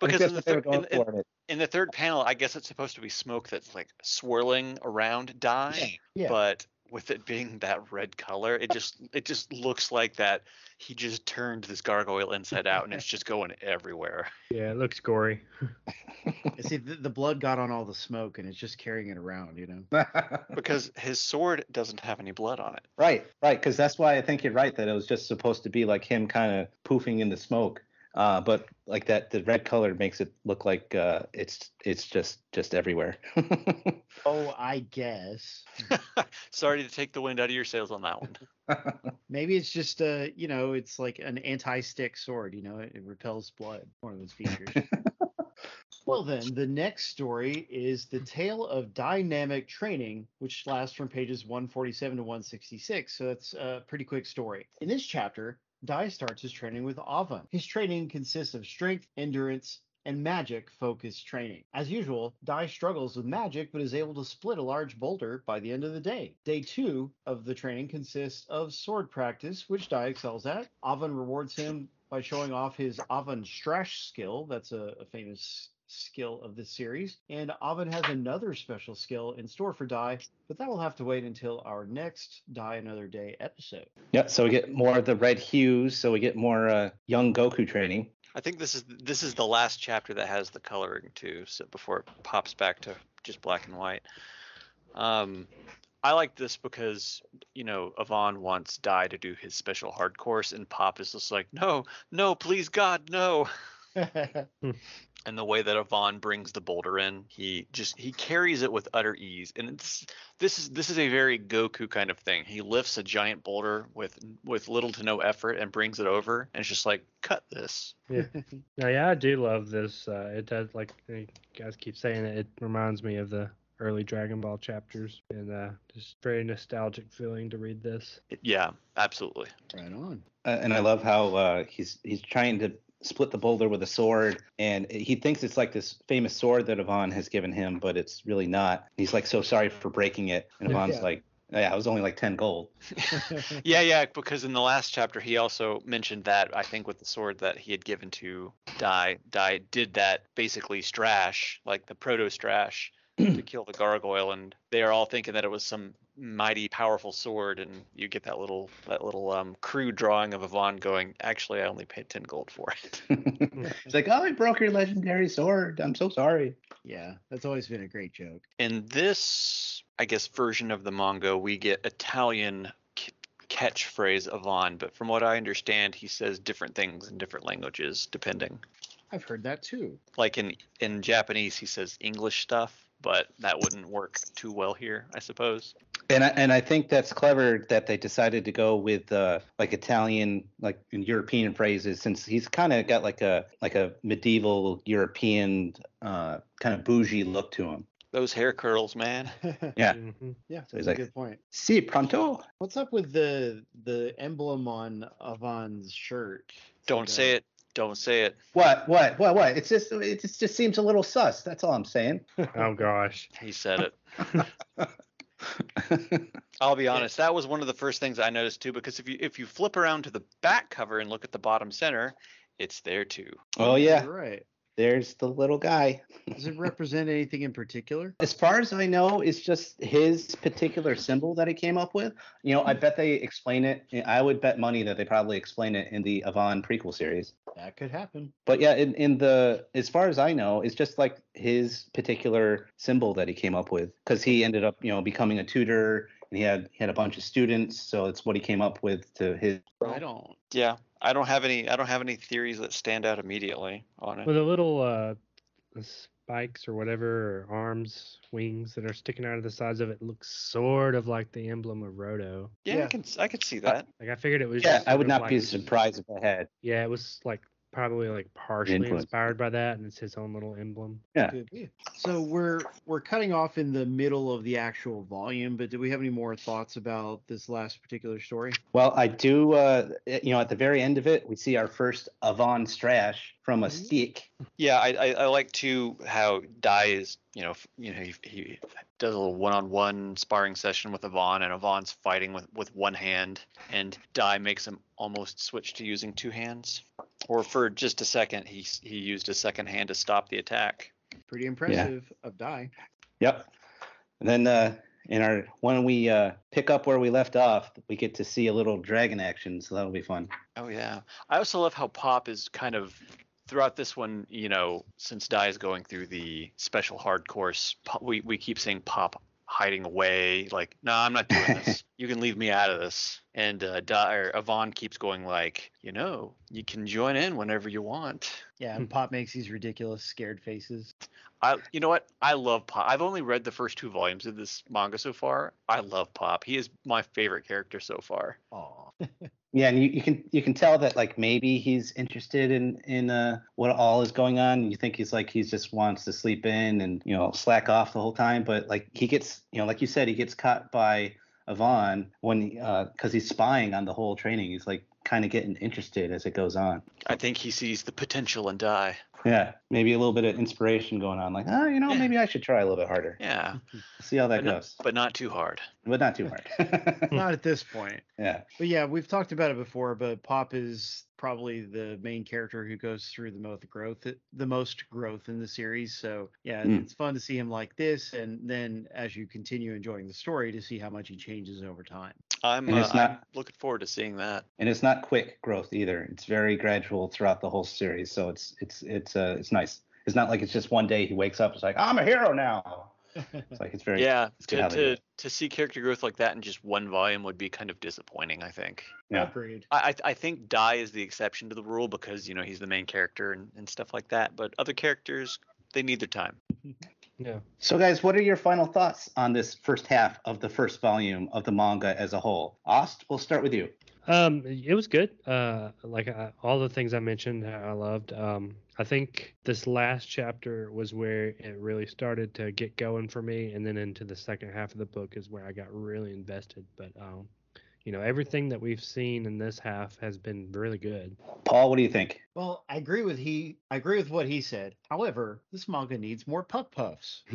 Because in the what thir- in- in- in it. In the third panel, I guess it's supposed to be smoke that's like swirling around Dai. Yeah. but with it being that red color it just it just looks like that he just turned this gargoyle inside out and it's just going everywhere <laughs> Yeah, it looks gory. <laughs> See, the, the blood got on all the smoke, and it's just carrying it around. You know. <laughs> because his sword doesn't have any blood on it Right, right, because that's why I think you're right that it was just supposed to be like him kind of poofing in the smoke, uh, but like that the red color makes it look like uh, it's it's just just everywhere. <laughs> Oh, I guess <laughs> sorry to take the wind out of your sails on that one <laughs> maybe it's just uh, you know, it's like an anti-stick sword. You know, it, it repels blood. One of its features. Well, then, the next story is the tale of dynamic training, which lasts from pages 147 to 166. So that's a pretty quick story. In this chapter, Dai starts his training with Avan. His training consists of strength, endurance, and magic focused training. As usual, Dai struggles with magic but is able to split a large boulder by the end of the day. Day two of the training consists of sword practice, which Dai excels at. Avan rewards him by showing off his Avan Strash skill. That's a, a famous skill of this series. And Avan has another special skill in store for Dai, but that will have to wait until our next Die Another Day episode. yeah, so we get more of the red hues, so we get more uh, young Goku training. i think this is this is the last chapter that has the coloring too so before it pops back to just black and white um I like this because you know Avan wants Dai to do his special hard course, and Pop is just like, no, no, please God, no. <laughs> and the way that Avan brings the boulder in, he just he carries it with utter ease. And it's this is this is a very Goku kind of thing. He lifts a giant boulder with with little to no effort and brings it over, and it's just like cut this. Yeah. <laughs> No, yeah, I do love this. Uh, it does, like you guys keep saying it. It reminds me of the early Dragon Ball chapters, and uh, just very nostalgic feeling to read this. Yeah, absolutely. right on. Uh, and I love how uh, he's he's trying to split the boulder with a sword, and he thinks it's like this famous sword that Avan has given him, but it's really not. He's like so sorry for breaking it, and Avan's Yeah. like, yeah, it was only like ten gold. <laughs> <laughs> Yeah, yeah, because in the last chapter he also mentioned that I think with the sword that he had given to Dai, Dai did that basically strash, like the proto strash <clears throat> to kill the gargoyle and they are all thinking that it was some mighty powerful sword and you get that little that little um crude drawing of Avan going, actually I only paid 10 gold for it. <laughs> <laughs> He's like, oh, I broke your legendary sword. I'm so sorry. Yeah, that's always been a great joke. In this, I guess, version of the manga, we get Italian c- catchphrase Avan, but from what I understand, he says different things in different languages depending. I've heard that too. Like in in Japanese, he says English stuff, but that wouldn't work too well here, I suppose. And I, and I think that's clever that they decided to go with uh, like Italian, like European phrases, since he's kind of got like a like a medieval European uh, kind of bougie look to him. Those hair curls, man. <laughs> Yeah. Mhm. yeah, So that's he's a like- good point. Si pronto. What's up with the the emblem on Avan's shirt? It's Don't like say a- it. Don't say it. What? What? What? What? It's just it just, just seems a little sus. That's all I'm saying. Oh gosh. He said it. <laughs> I'll be honest, that was one of the first things I noticed too, because if you if you flip around to the back cover and look at the bottom center, it's there too. oh yeah, You're right. There's the little guy. Does it represent anything in particular? <laughs> As far as I know, it's just his particular symbol that he came up with. You know, I bet they explain it. I would bet money that they probably explain it in the Avan prequel series. That could happen. But yeah, in, in the as far as I know, it's just like his particular symbol that he came up with because he ended up, you know, becoming a tutor and he had he had a bunch of students, so it's what he came up with to his. I don't. Yeah, I don't have any I don't have any theories that stand out immediately on it. With the little uh, the spikes or whatever, or arms, wings that are sticking out of the sides of it, looks sort of like the emblem of Roto. Yeah, I can I could see that. Like I figured it was. Yeah, just I would sort of not be surprised if I had. Yeah, it was like probably like partially Influence. inspired by that, and it's his own little emblem. Yeah. Could. So we're we're cutting off in the middle of the actual volume, but do we have any more thoughts about this last particular story? Well, I do. Uh, you know, at the very end of it, we see our first Avan Strash from a Mhm. stick. Yeah, I, I, I like too how Dai is, you know, you know, he, he does a little one-on-one sparring session with Avan, and Avan's fighting with, with one hand, and Dai makes him almost switch to using two hands, or for just a second, he he used a second hand to stop the attack. Pretty impressive of Dai. Yep. And then uh, in our when we uh, pick up where we left off, we get to see a little dragon action, so that'll be fun. Oh yeah, I also love how Pop is kind of throughout this one. You know, since Dai is going through the special hard course, we we keep seeing Pop hiding away. Like, no, I'm not doing this. <laughs> you can leave me out of this. And uh, Dai or Avan keeps going like, you know, you can join in whenever you want. Yeah, and Pop makes these ridiculous scared faces. I, you know what? I love Pop. I've only read the first two volumes of this manga so far. I love Pop. He is my favorite character so far. Aw. <laughs> Yeah, and you, you can you can tell that like maybe he's interested in in uh, what all is going on. You think he's like he just wants to sleep in and you know slack off the whole time, but like he gets you know like you said he gets caught by Avan when uh because he's spying on the whole training. He's like kind of getting interested as it goes on. I think he sees the potential in Dai. Yeah, maybe a little bit of inspiration going on. Like, oh, you know, Yeah. maybe I should try a little bit harder. Yeah, See how that but, not, goes, but not too hard. but not too hard. <laughs> Not at this <laughs> point. yeah. But yeah, we've talked about it before, but Pop is probably the main character who goes through the most growth the most growth in the series. So yeah, Mm. it's fun to see him like this and then as you continue enjoying the story to see how much he changes over time. I'm, And uh, it's I'm not- looking forward to seeing that. and it's not quick growth either. It's very gradual throughout the whole series, so it's it's it's uh it's nice. It's not like it's just one day he wakes up. It's like I'm a hero now. It's like it's very <laughs> yeah, it's good to how they do to, to see character growth like that in just one volume would be kind of disappointing. I think. Yeah. Agreed. I I I think Dai is the exception to the rule because you know he's the main character and, and stuff like that. But other characters, they need their time. <laughs> Yeah. So, guys, what are your final thoughts on this first half of the first volume of the manga as a whole? Ost, we'll start with you. Um, it was good. Uh, like uh, all the things I mentioned, I loved. Um, I think this last chapter was where it really started to get going for me, and then into the second half of the book is where I got really invested. But um, you know, everything that we've seen in this half has been really good. Paul, what do you think? Well, I agree with he. I agree with what he said. However, this manga needs more puff puffs. <laughs>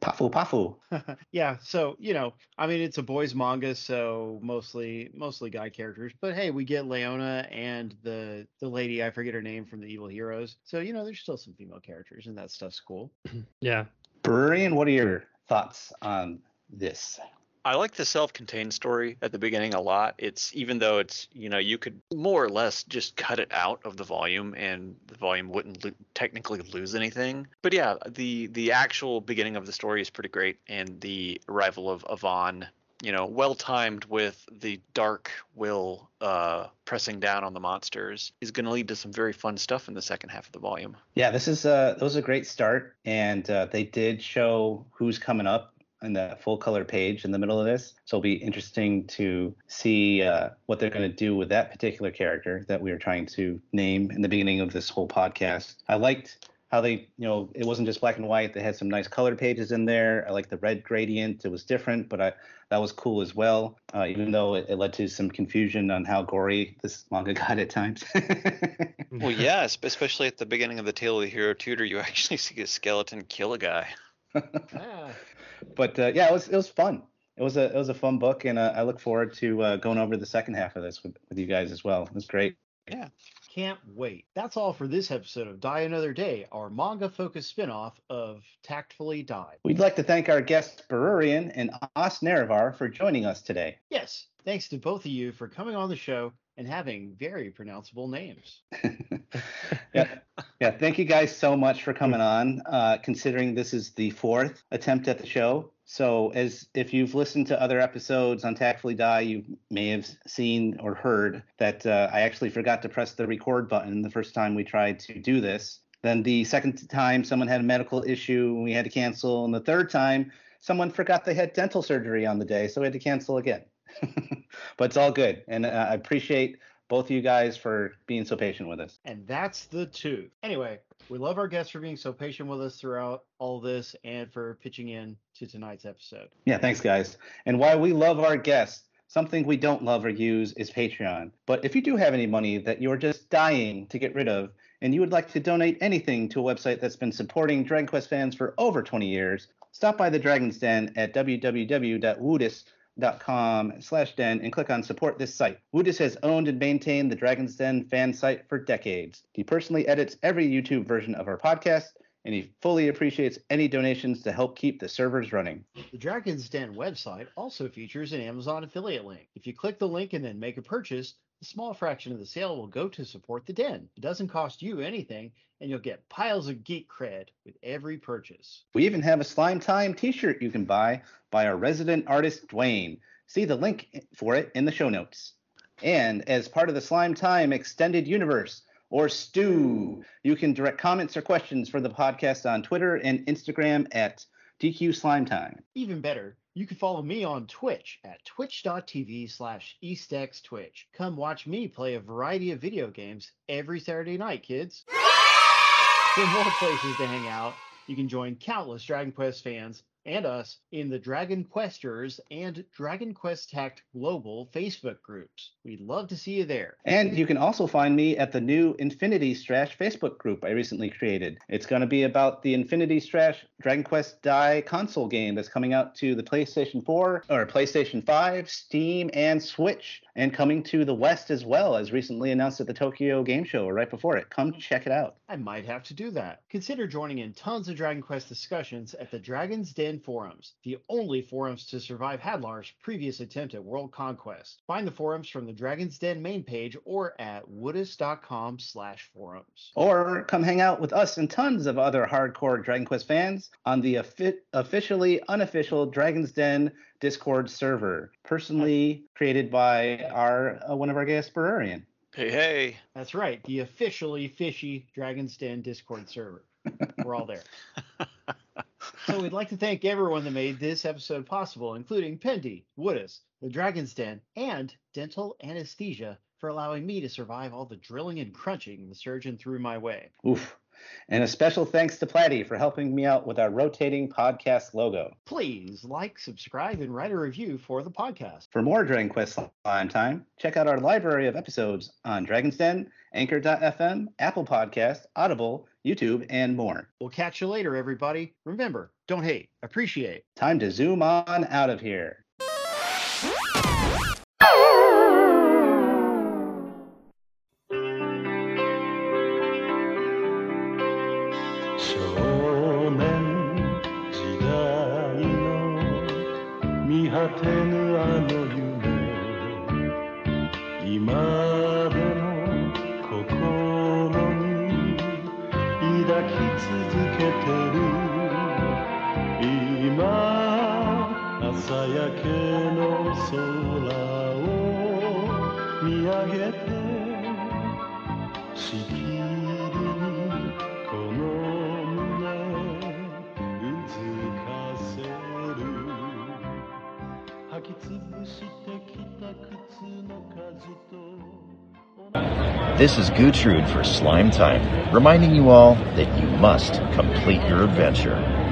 Pafu, pafu. <laughs> yeah, so you know, I mean, it's a boys manga, so mostly mostly guy characters. But hey, we get Leona and the the lady I forget her name from the Evil Heroes. So you know, there's still some female characters, and that stuff's cool. <clears throat> yeah. Berurian, what are your thoughts on this? I like the self-contained story at the beginning a lot. It's even though it's you know you could more or less just cut it out of the volume and the volume wouldn't lo- technically lose anything. But yeah, the the actual beginning of the story is pretty great, and the arrival of Avan, you know, well timed with the dark will uh, pressing down on the monsters, is going to lead to some very fun stuff in the second half of the volume. Yeah, this is uh, that was a great start, and uh, they did show who's coming up in that full color page in the middle of this. So it'll be interesting to see uh, what they're going to do with that particular character that we were trying to name in the beginning of this whole podcast. I liked how they, you know, it wasn't just black and white. They had some nice color pages in there. I like the red gradient. It was different, but I that was cool as well. Uh, even though it, it led to some confusion on how gory this manga <laughs> got at times. <laughs> Well, yeah, es- especially at the beginning of the Tale of the Hero Tutor, you actually see a skeleton kill a guy. <laughs> Ah, but uh, yeah, it was it was fun. It was a it was a fun book, and uh, I look forward to uh, going over the second half of this with, with you guys as well. It was great. Yeah, can't wait. That's all for this episode of Die Another Day, our manga focused spin-off of Tactfully Die. We'd like to thank our guests Berurian and Os Nerivar for joining us today. Yes, thanks to both of you for coming on the show and having very pronounceable names. <laughs> yeah, yeah. Thank you guys so much for coming on. Uh, considering this is the fourth attempt at the show, so as if you've listened to other episodes on Tactfully Die, you may have seen or heard that uh, I actually forgot to press the record button the first time we tried to do this. Then the second time, someone had a medical issue and we had to cancel, and the third time, someone forgot they had dental surgery on the day, so we had to cancel again. <laughs> but it's all good, and uh, I appreciate both of you guys for being so patient with us. And that's the two. Anyway, we love our guests for being so patient with us throughout all this and for pitching in to tonight's episode. Yeah, thanks, guys. And while we love our guests, something we don't love or use is Patreon. But if you do have any money that you're just dying to get rid of, and you would like to donate anything to a website that's been supporting Dragon Quest fans for over 20 years, stop by the Dragon's Den at www.woodus.com slash den and click on support this site. Woodus has owned and maintained the Dragon's Den fan site for decades. He personally edits every YouTube version of our podcast, and he fully appreciates any donations to help keep the servers running. The Dragon's Den website also features an Amazon affiliate link. If you click the link and then make a purchase, a small fraction of the sale will go to support the den. It doesn't cost you anything, and you'll get piles of geek cred with every purchase. We even have a Slime Time t shirt you can buy by our resident artist, Dwayne. See the link for it in the show notes. And as part of the Slime Time Extended Universe, or Stew, you can direct comments or questions for the podcast on Twitter and Instagram at DQ Slime Time. Even better, you can follow me on Twitch at twitch.tv slash eastxtwitch. Come watch me play a variety of video games every Saturday night, kids. <laughs> For more places to hang out, you can join countless Dragon Quest fans and us in the Dragon Questers and Dragon Quest Tact Global Facebook groups. We'd love to see you there. And you can also find me at the new Infinity Strash Facebook group I recently created. It's going to be about the Infinity Strash Dragon Quest Die console game that's coming out to the PlayStation 4 or PlayStation 5, Steam, and Switch, and coming to the West as well, as recently announced at the Tokyo Game Show or right before it. Come check it out. I might have to do that. Consider joining in tons of Dragon Quest discussions at the Dragon's Den Den forums, the only forums to survive Hadlar's previous attempt at world conquest. Find the forums from the Dragon's Den main page or at woodus.com slash forums. Or come hang out with us and tons of other hardcore Dragon Quest fans on the offi- officially unofficial Dragon's Den Discord server, personally created by our uh, one of our guests, Berurian. Hey, hey. That's right, the officially fishy Dragon's Den Discord server. We're all there. <laughs> so we'd like to thank everyone that made this episode possible, including Pendy, Woodus, the Dragon's Den, and Dental Anesthesia for allowing me to survive all the drilling and crunching the surgeon threw my way. Oof. And a special thanks to Platty for helping me out with our rotating podcast logo. Please like, subscribe, and write a review for the podcast. For more Dragon Quest Slime Time, check out our library of episodes on Dragon's Den, Anchor.fm, Apple Podcast, Audible, YouTube, and more. We'll catch you later, everybody. Remember, don't hate, appreciate. Time to zoom on out of here. This is Gutrud for Slime Time, reminding you all that you must complete your adventure.